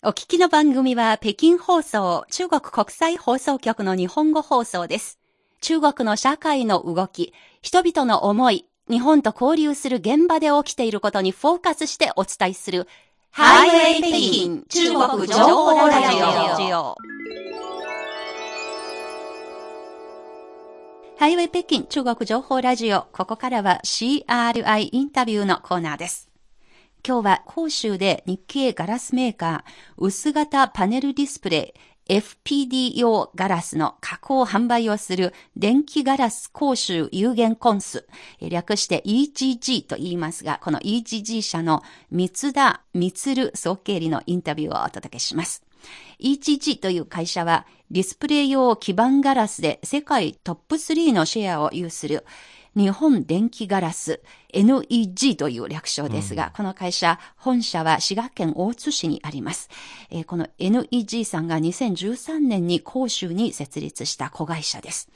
お聞きの番組は北京放送中国国際放送局の日本語放送です。中国の社会の動き、人々の思い、日本と交流する現場で起きていることにフォーカスしてお伝えするハイウェイ北京中国情報ラジオ。ハイウェイ北京中国情報ラジオ。ここからは CRI インタビューのコーナーです。今日は広州で日系ガラスメーカー、薄型パネルディスプレイ、FPD 用ガラスの加工販売をする電気ガラス講習有限コンス、略して EGG と言いますが、この EGG 社の三田光総経理のインタビューをお届けします。EGG という会社はディスプレイ用基板ガラスで世界トップ3のシェアを有する日本電気ガラス NEG という略称ですが、うん、この会社、本社は滋賀県大津市にあります。えー、この NEG さんが2013年に広州に設立した子会社です。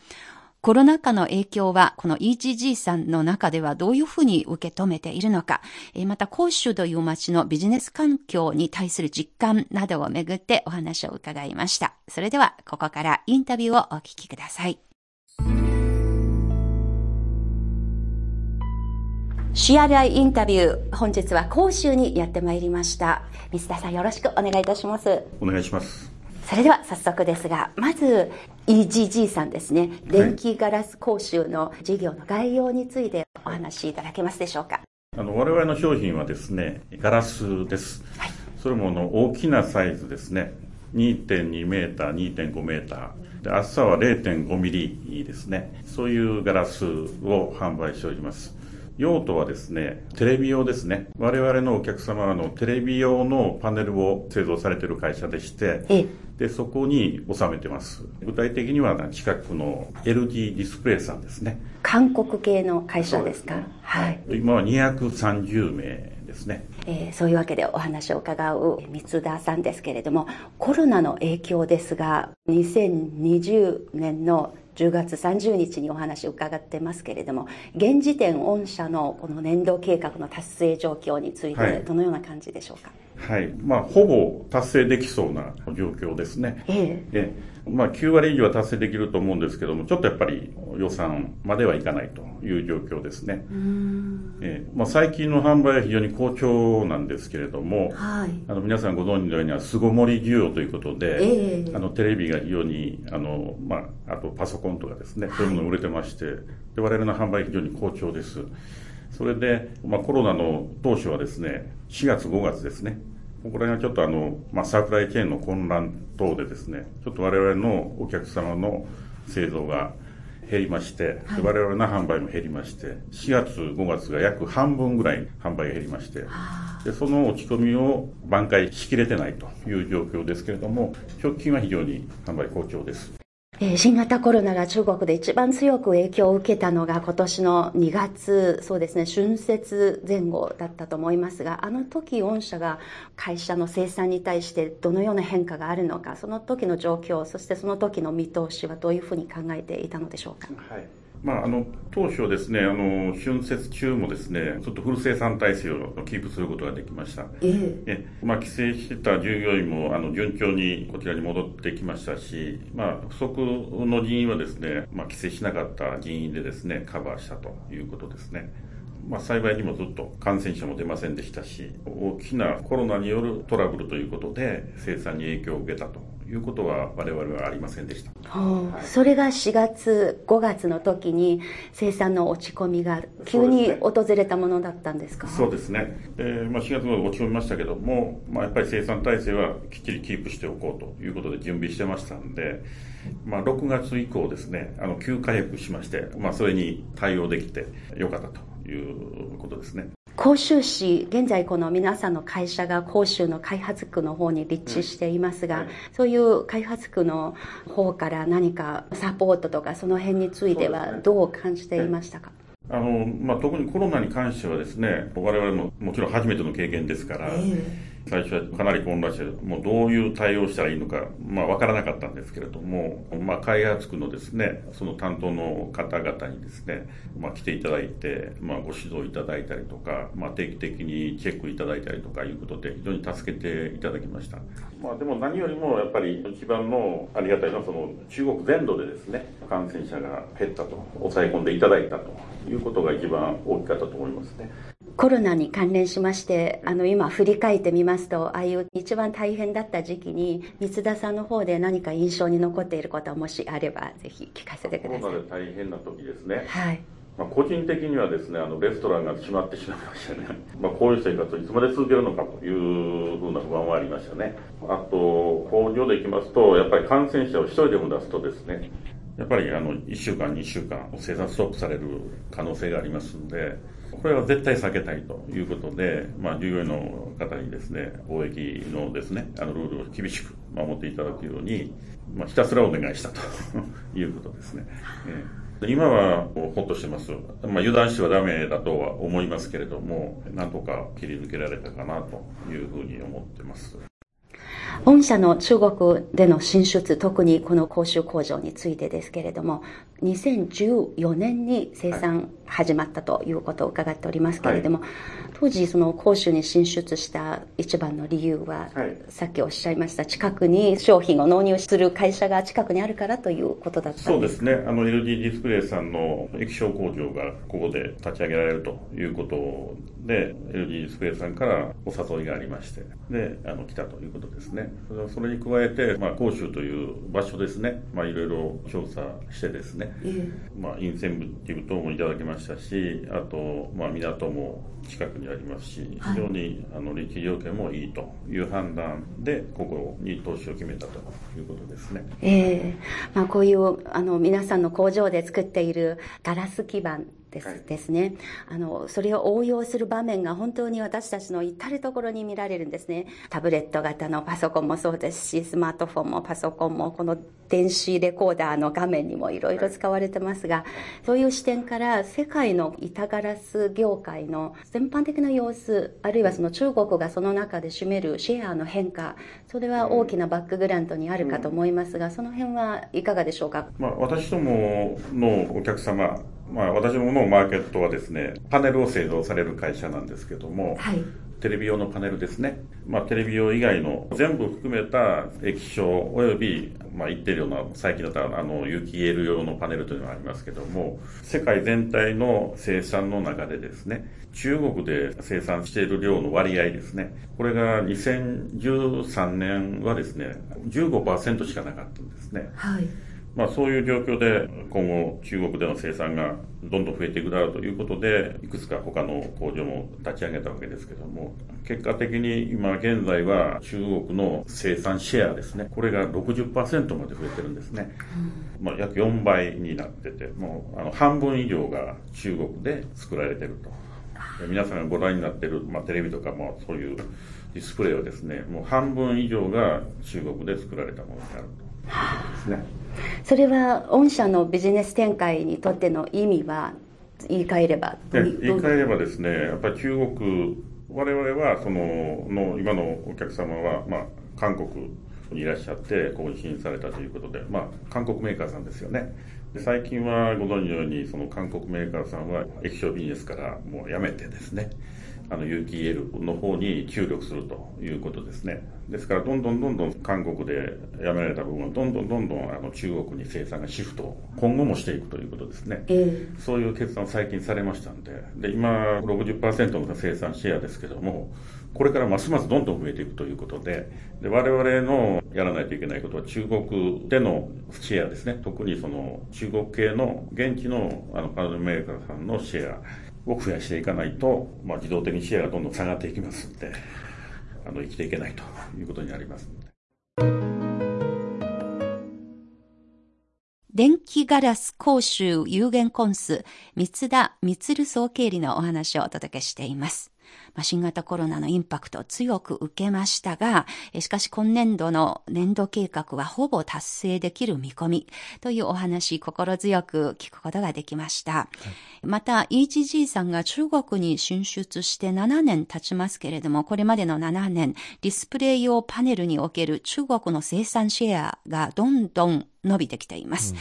コロナ禍の影響は、この EGG さんの中ではどういうふうに受け止めているのか、また、広州という街のビジネス環境に対する実感などをめぐってお話を伺いました。それでは、ここからインタビューをお聞きください。CRI インタビュー、本日は広州にやってまいりました。水田さんよろしくお願いいたします。お願いします。それでは早速ですが、まず EGG さんですね、電気ガラス講習の事業の概要についてお話しいただけますでしょうか。あの我々の商品はですね、ガラスです。はい、それもの大きなサイズですね。2.2メーター、2.5メーター。で厚さは0.5ミリですね。そういうガラスを販売しております。用途はですね、テレビ用ですね。我々のお客様はのテレビ用のパネルを製造されている会社でして、で、そこに収めてます。具体的には近くの LD ディスプレイさんですね。韓国系の会社ですか、ね、はい。今は230名ですね。えー、そういうわけでお話を伺う三田さんですけれども、コロナの影響ですが、2020年の10月30日にお話を伺ってますけれども現時点御社のこの年度計画の達成状況についてどのような感じでしょうか、はい、はい、まあ、ほぼ達成できそうな状況ですね、ええまあ、9割以上は達成できると思うんですけどもちょっとやっぱり予算まではいかないという状況ですね、えまあ、最近の販売は非常に好調なんですけれども、はい、あの皆さんご存知のように巣ごもり需要ということで、えー、あのテレビが非常にあの、まあ、あとパソコンとかですね、そういうもの売れてまして、で我々の販売非常に好調です。それで、まあ、コロナの当初はですね、4月、5月ですね、これがちょっとあの、まあ、サプライチェーンの混乱等でですね、ちょっと我々のお客様の製造が減りまして、はい、我々の販売も減りまして、4月、5月が約半分ぐらい販売が減りまして、でその落ち込みを挽回しきれてないという状況ですけれども、直近は非常に販売好調です。新型コロナが中国で一番強く影響を受けたのが今年の2月、そうですね、春節前後だったと思いますが、あの時御社が会社の生産に対してどのような変化があるのか、その時の状況、そしてその時の見通しはどういうふうに考えていたのでしょうか？はいまあ、あの当初ですね、あの春節中もですね、ちょっとフル生産体制をキープすることができました。えー、えまあ、帰省してた従業員もあの順調にこちらに戻ってきましたし、まあ、不足の人員はですね、まあ、帰省しなかった人員でですね、カバーしたということですね。まあ、幸いにもずっと感染者も出ませんでしたし、大きなコロナによるトラブルということで、生産に影響を受けたということは我々はありませんでした、はい、それが4月5月の時に生産の落ち込みが急に訪れたものだったんですか？そうですね、えーまあ、4月も落ち込みましたけども、まあ、やっぱり生産体制はきっちりキープしておこうということで準備してましたんで、まあ、6月以降ですねあの急回復しまして、まあ、それに対応できてよかったということですね甲州市、現在この皆さんの会社が甲州の開発区の方に立地していますが、うんはい、そういう開発区の方から何かサポートとかその辺についてはどう感じていましたか、あのまあ、特にコロナに関してはですね我々ももちろん初めての経験ですから、えー最初はかなり混乱して、もうどういう対応したらいいのか、まあわからなかったんですけれども、まあ開発区のですね、その担当の方々にですね、まあ来ていただいて、まあご指導いただいたりとか、まあ定期的にチェックいただいたりとかいうことで非常に助けていただきました。まあでも何よりもやっぱり一番のありがたいのはその中国全土でですね、感染者が減ったと、抑え込んでいただいたということが一番大きかったと思いますね。コロナに関連しまして、あの、今振り返ってみますと、ああいう一番大変だった時期に、三田さんの方で何か印象に残っていることはもしあれば、ぜひ聞かせてください。コロナで大変な時ですね。はい。まあ、個人的にはですね、あの、レストランが閉まってしまいましたね。まあ、こういう生活をいつまで続けるのかというふうな不安はありましたね。あと、工場で行きますと、やっぱり感染者を一人でも出すとですね、やっぱりあの、1週間、2週間、生産ストップされる可能性がありますんで、これは絶対避けたいということで、まあ、従業員の方にですね、貿易のですね、あの、ルールを厳しく守っていただくように、まあ、ひたすらお願いしたということですね。えー、今はほっとしてます。まあ、油断してはダメだとは思いますけれども、なんとか切り抜けられたかなというふうに思ってます。御社の中国での進出、特にこの甲州工場についてですけれども、2014年に生産始まったということを伺っておりますけれども、はい、当時その甲州に進出した一番の理由は、はい、さっきおっしゃいました近くに商品を納入する会社が近くにあるからということだったそうですね。あの LG ディスプレイさんの液晶工場がここで立ち上げられるということで、LG ディスプレイさんからお誘いがありまして、で、あの来たということですね。それに加えて、まあ、甲州という場所ですね、まあ、いろいろ調査してですね、まあ、インセンティブ等もいただきましたし、あと、まあ、港も近くにありますし、非常に、あの立地条件もいいという判断で、ここに投資を決めたということですね。えーまあ、こういうあの皆さんの工場で作っているガラス基板ですはい、ですね。あの、それを応用する場面が本当に私たちの至るところに見られるんですね。タブレット型のパソコンもそうですし、スマートフォンもパソコンも、この電子レコーダーの画面にもいろいろ使われてますが、そういう視点から世界の板ガラス業界の全般的な様子、あるいはその中国がその中で占めるシェアの変化、それは大きなバックグラウンドにあるかと思いますが、その辺はいかがでしょうか？まあ、私どものお客様、まあ、私どものマーケットはですね、パネルを製造される会社なんですけども、はい、テレビ用のパネルですね。まあ、テレビ用以外の全部含めた液晶及び、まあ、一定量の最近だったら、あの、有機 EL 用のパネルというのがありますけども、世界全体の生産の中でですね、中国で生産している量の割合ですね、これが2013年はですね、15%しかなかったんですね。はいまあ、そういう状況で今後中国での生産がどんどん増えていくだろうということでいくつか他の工場も立ち上げたわけですけども結果的に今現在は中国の生産シェアですねこれが60%まで増えてるんですね、まあ、約4倍になっててもうあの半分以上が中国で作られてると。皆さんがご覧になってる、まあ、テレビとかもそういうディスプレイはですねもう半分以上が中国で作られたものになるとですね。それは御社のビジネス展開にとっての意味は言い換えれば言い換えればですねやっぱり中国我々はそのの今のお客様は、まあ、韓国にいらっしゃって購入されたということで、まあ、韓国メーカーさんですよね。で最近はご存知のようにその韓国メーカーさんは液晶ビジネスからもうやめてですねあの有機 EL の方に注力するということですね。ですから、どんどんどんどん韓国でやめられた部分は、どんどんどんどんあの中国に生産がシフト、今後もしていくということですね。えー、そういう決断を最近されましたんで、で今60%の生産シェアですけども、これからますますどんどん増えていくということで、で我々のやらないといけないことは中国でのシェアですね。特にその中国系の現地のあのパネルメーカーさんのシェア、を増やしていかないと、まあ、自動的にシェアがどんどん下がっていきますんで、あの生きていけないということになります電気ガラス講習有限コンス、三田光総経理のお話をお届けしています。まあ、新型コロナのインパクトを強く受けましたが、しかし今年度の年度計画はほぼ達成できる見込みというお話、心強く聞くことができました。はい、また、EGG さんが中国に進出して7年経ちますけれども、これまでの7年、ディスプレイ用パネルにおける中国の生産シェアがどんどん伸びてきています。うん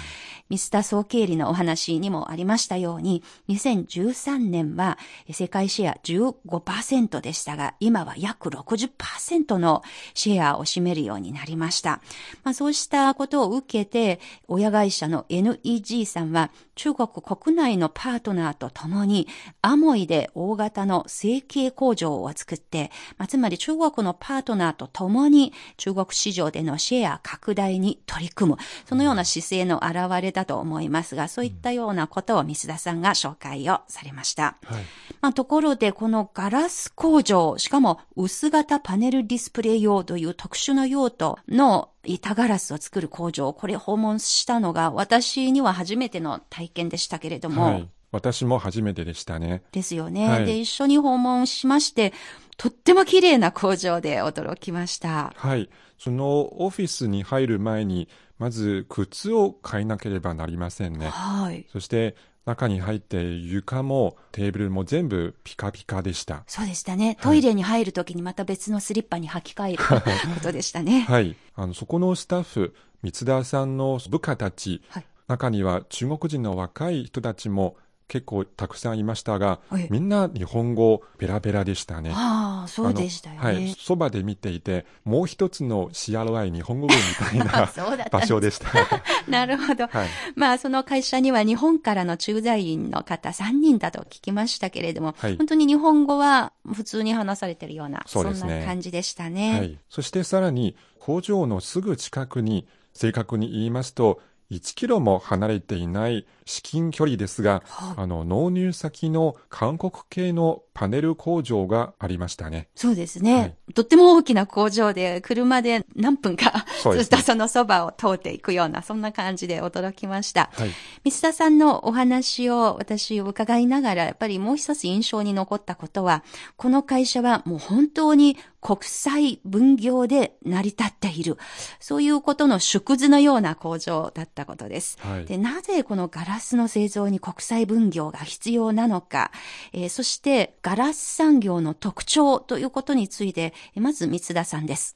ミスター総経理のお話にもありましたように、2013年は世界シェア15%でしたが、今は約60%のシェアを占めるようになりました。まあ、そうしたことを受けて、親会社の NEG さんは中国国内のパートナーと共に、アモイで大型の成形工場を作って、まあ、つまり中国のパートナーと共に中国市場でのシェア拡大に取り組む、そのような姿勢の表れだと思いますが、そういったようなことを三田さんが紹介をされました。はい、まあ、ところで、このガラス工場、しかも薄型パネルディスプレイ用という特殊な用途の板ガラスを作る工場、これ訪問したのが私には初めての体験でしたけれども、はい私も初めてでしたね。ですよね。はい、で、一緒に訪問しまして、とっても綺麗な工場で驚きました。はい。そのオフィスに入る前に、まず靴を買いなければなりませんね。はい。そして中に入って床もテーブルも全部ピカピカでした。そうでしたね。トイレに入るときにまた別のスリッパに履き替えることでしたね。はい。あの、そこのスタッフ、三田さんの部下たち、はい、中には中国人の若い人たちも結構たくさんいましたが、みんな日本語ペラペラでしたね。ああ、そうでしたよね。はい。そばで見ていて、もう一つの CRI 日本語部みたいな 場所でした。なるほど。はい、まあ、その会社には日本からの駐在員の方3人だと聞きましたけれども、はい、本当に日本語は普通に話されているような、そ,、ね、そんな感じでしたね。はい。そしてさらに、工場のすぐ近くに、正確に言いますと、1キロも離れていない至近距離ですが、はあ、あの、納入先の韓国系のパネル工場がありましたね。そうですね。はい、とっても大きな工場で、車で何分か、ずっとそのそばを通っていくような、そんな感じで驚きました。はい。三田さんのお話を私伺いながら、やっぱりもう一つ印象に残ったことは、この会社はもう本当に国際分業で成り立っている。そういうことの縮図のような工場だったことです。はい、でなぜこのガラスの製造に国際分業が必要なのか、えー、そしてガラス産業の特徴ということについて、まず三田さんです。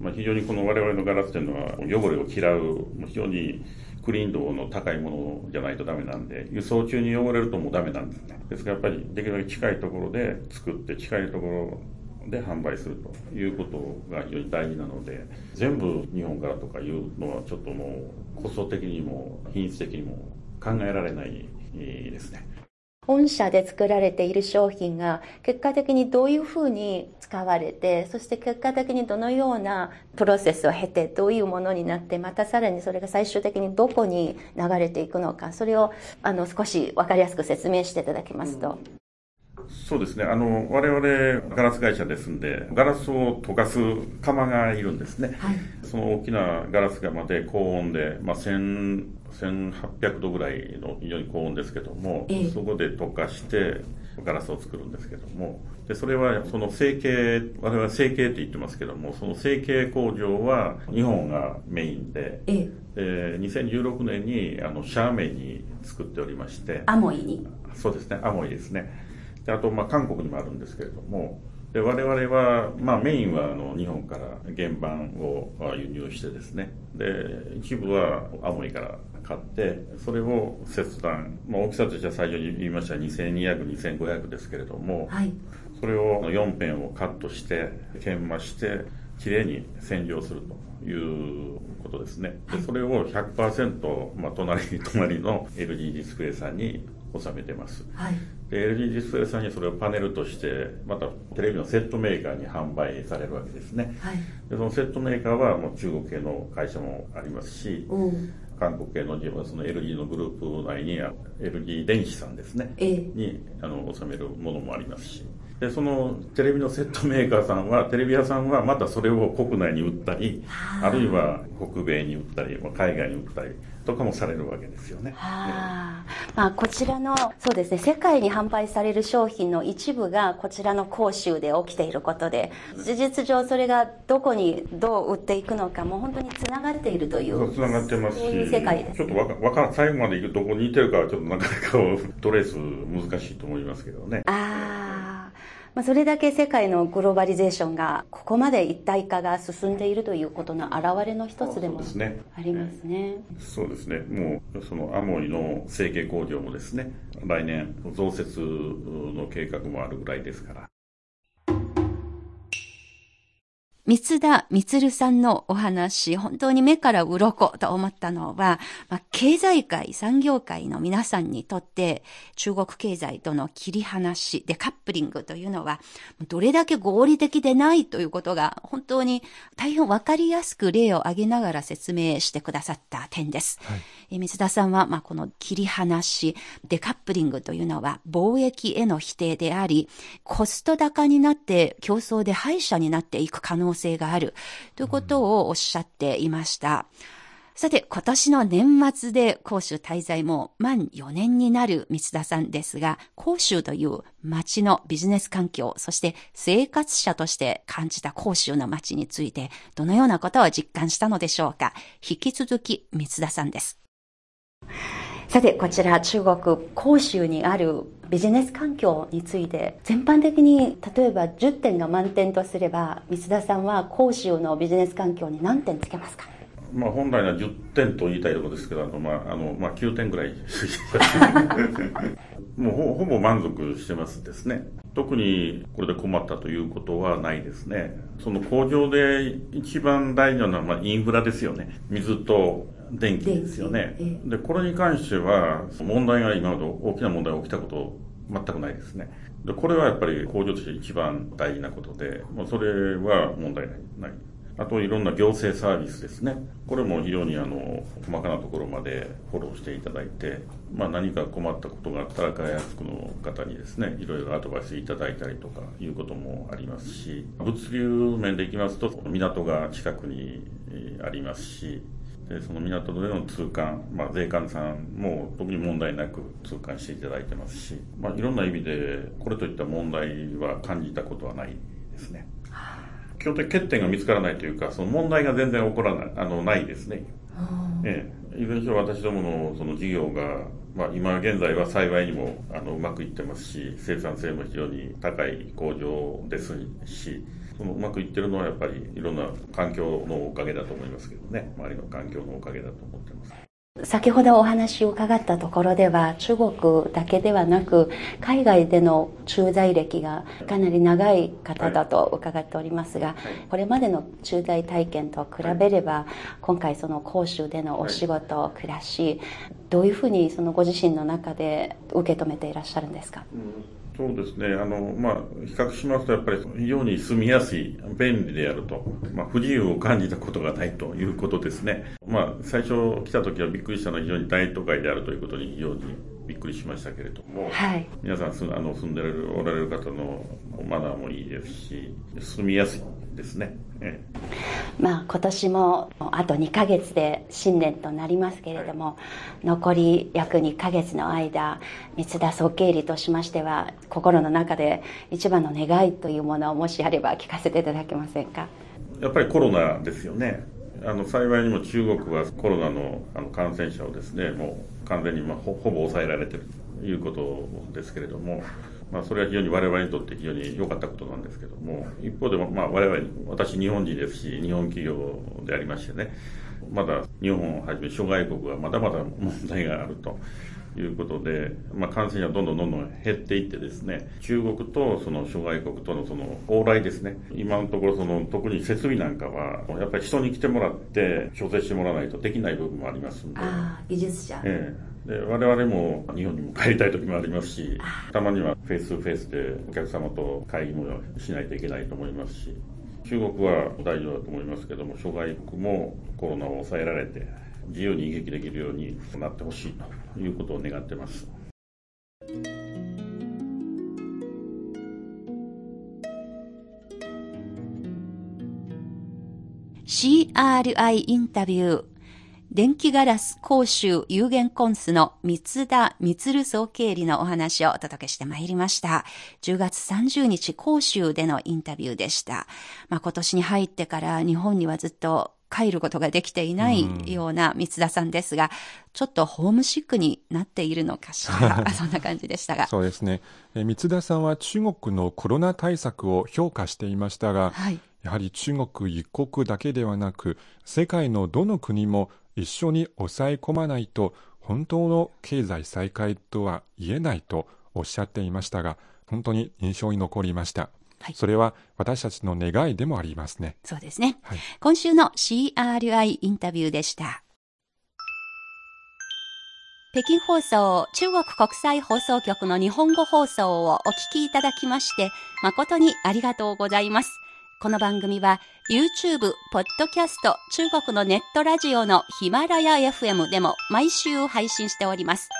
まあ、非常にこの我々のガラスというのは汚れを嫌う、非常にクリーン度の高いものじゃないとダメなんで、輸送中に汚れるともうダメなんですね。ですからやっぱりできるだけ近いところで作って近いところで販売するということが非常に大事なので、全部日本からとかいうのはちょっともう、コスト的にも品質的にも考えられないですね。御社で作られている商品が結果的にどういうふうに使われて、そして結果的にどのようなプロセスを経てどういうものになって、またさらにそれが最終的にどこに流れていくのか、それをあの少しわかりやすく説明していただけますと。うんそうですね。あの、我々ガラス会社ですんで、ガラスを溶かす窯がいるんですね。はい、その大きなガラス窯で高温で、まあ、1000、1800度ぐらいの非常に高温ですけども、えー、そこで溶かしてガラスを作るんですけども、で、それはその成形、我々成形って言ってますけども、その成形工場は日本がメインで、えー、で2016年にあのシャーメンに作っておりまして、アモイに？そうですね、アモイですね。であと、まあ、韓国にもあるんですけれども、で我々は、まあ、メインはあの日本から原版を輸入してですねで一部は青森から買ってそれを切断、まあ、大きさとしては最初に言いました2200、2500ですけれども、はい、それを4辺をカットして研磨してきれいに洗浄するということですね。でそれを100%、まあ、隣隣の LG ディスプレイさんに収めてます、はい、で LG ディスプレイさんにそれをパネルとしてまたテレビのセットメーカーに販売されるわけですね、はい、でそのセットメーカーはもう中国系の会社もありますし、韓国系の自分その LG のグループ内に LG 電子さんですね、えにあの収めるものもありますしでそのテレビのセットメーカーさんはテレビ屋さんはまたそれを国内に売ったりあるいは北米に売ったり海外に売ったりとかもされるわけですよね。はあ、まあ、こちらのそうですね世界に販売される商品の一部がこちらの広州で起きていることで事実上それがどこにどう売っていくのかも本当につながっているというつながってますし世界です、ね、ちょっとわかわか最後までいくどこにいてるかはちょっとなかなかトレース難しいと思いますけどね。ああまあ、それだけ世界のグローバリゼーションがここまで一体化が進んでいるということの表れの一つでもありますね。そうですね。もうそのアモイの成形工場もですね、来年増設の計画もあるぐらいですから。三田光さんのお話、本当に目から鱗と思ったのは、まあ、経済界、産業界の皆さんにとって、中国経済との切り離し、デカップリングというのは、どれだけ合理的でないということが、本当に大変わかりやすく例を挙げながら説明してくださった点です。はい、水田さんは、まあ、この切り離し、デカップリングというのは、貿易への否定であり、コスト高になって競争で敗者になっていく可能性性があるということをおっしゃっていました。さて、今年の年末で甲州滞在も満4年になる三田さんですが、甲州という街のビジネス環境、そして生活者として感じた甲州の街について、どのようなことを実感したのでしょうか。引き続き三田さんです。さて、こちら中国甲州にあるビジネス環境について全般的に例えば10点が満点とすれば三田さんは甲州のビジネス環境に何点つけますか？まあ、本来は10点と言いたいところですけど、あのまああのまあ、9点ぐらい もうほほぼ満足してますですね。特にこれで困ったということはないですね。その工場で一番大事なのは、まあ、インフラですよね。水と電気ですよね。で、これに関しては、問題が今まで大きな問題が起きたこと全くないですね。で、これはやっぱり工場として一番大事なことで、まあ、それは問題ない。あといろんな行政サービスですね。これも非常にあの細かなところまでフォローしていただいて、まあ、何か困ったことがあったら開発区の方にですね、いろいろアドバイスいただいたりとかいうこともありますし、物流面でいきますと港が近くにありますし、でその港での通関、まあ、税関さんも特に問題なく通関していただいてますし、まあ、いろんな意味でこれといった問題は感じたことはないですね。基本的に欠点が見つからないというか、その問題が全然起こらない、あの、ないですね。ええ、いずれにしろ私どものその事業が、まあ、今現在は幸いにもあのうまくいってますし、生産性も非常に高い工場ですし、そのうまくいってるのはやっぱりいろんな環境のおかげだと思いますけどね、周りの環境のおかげだと思ってます。先ほどお話を伺ったところでは中国だけではなく海外での駐在歴がかなり長い方だと伺っておりますが、これまでの駐在体験と比べれば、今回その講習でのお仕事、暮らしどういうふうにそのご自身の中で受け止めていらっしゃるんですか、うんそうですね。あの、まあ、比較しますと、やっぱり非常に住みやすい、便利であると。まあ、不自由を感じたことがないということですね。まあ、最初来た時はびっくりしたのは非常に大都会であるということに非常にびっくりしましたけれども、はい、皆さんすあの住んでおられる方のマナーもいいですし、住みやすいですね。ええ、まあ今年もあと2ヶ月で新年となりますけれども、はい、残り約2ヶ月の間、三田総経理としましては、心の中で一番の願いというものをもしあれば聞かせていただけませんか？やっぱりコロナですよね。あの幸いにも中国はコロナのあの感染者をですね、もう完全にまあほぼ抑えられているということですけれども、まあ、それは非常に我々にとって非常に良かったことなんですけども、一方でも、まあ、我々、私日本人ですし、日本企業でありましてね、まだ日本をはじめ諸外国はまだまだ問題があると。いうことで、まあ、感染者どんどんどんどん減っていってですね、中国とその諸外国とのその往来ですね、今のところその特に設備なんかは、やっぱり人に来てもらって調整してもらわないとできない部分もありますんで。ああ、技術者。ええで我々も日本にも帰りたい時もありますしたまにはフェイスフェイスでお客様と会議もしないといけないと思いますし中国は大丈夫だと思いますけども諸外国もコロナを抑えられて自由に行き来できるようになってほしいということを願ってます「CRI インタビュー」電気ガラス講習有限コンスの三田光総経理のお話をお届けしてまいりました。10月30日講習でのインタビューでした。まあ、今年に入ってから日本にはずっと帰ることができていないような三田さんですが、ちょっとホームシックになっているのかしら？そんな感じでしたが。そうですね。三田さんは中国のコロナ対策を評価していましたが、はい、やはり中国一国だけではなく、世界のどの国も一緒に抑え込まないと、本当の経済再開とは言えないとおっしゃっていましたが、本当に印象に残りました。はい、それは私たちの願いでもありますね。そうですね。はい、今週の CRI インタビューでした。北京放送中国国際放送局の日本語放送をお聞きいただきまして、誠にありがとうございます。この番組は YouTube、ポッドキャスト、中国のネットラジオのヒマラヤ FM でも毎週配信しております。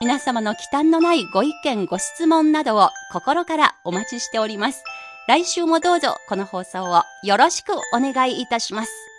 皆様の忌憚のないご意見、ご質問などを心からお待ちしております。来週もどうぞこの放送をよろしくお願いいたします。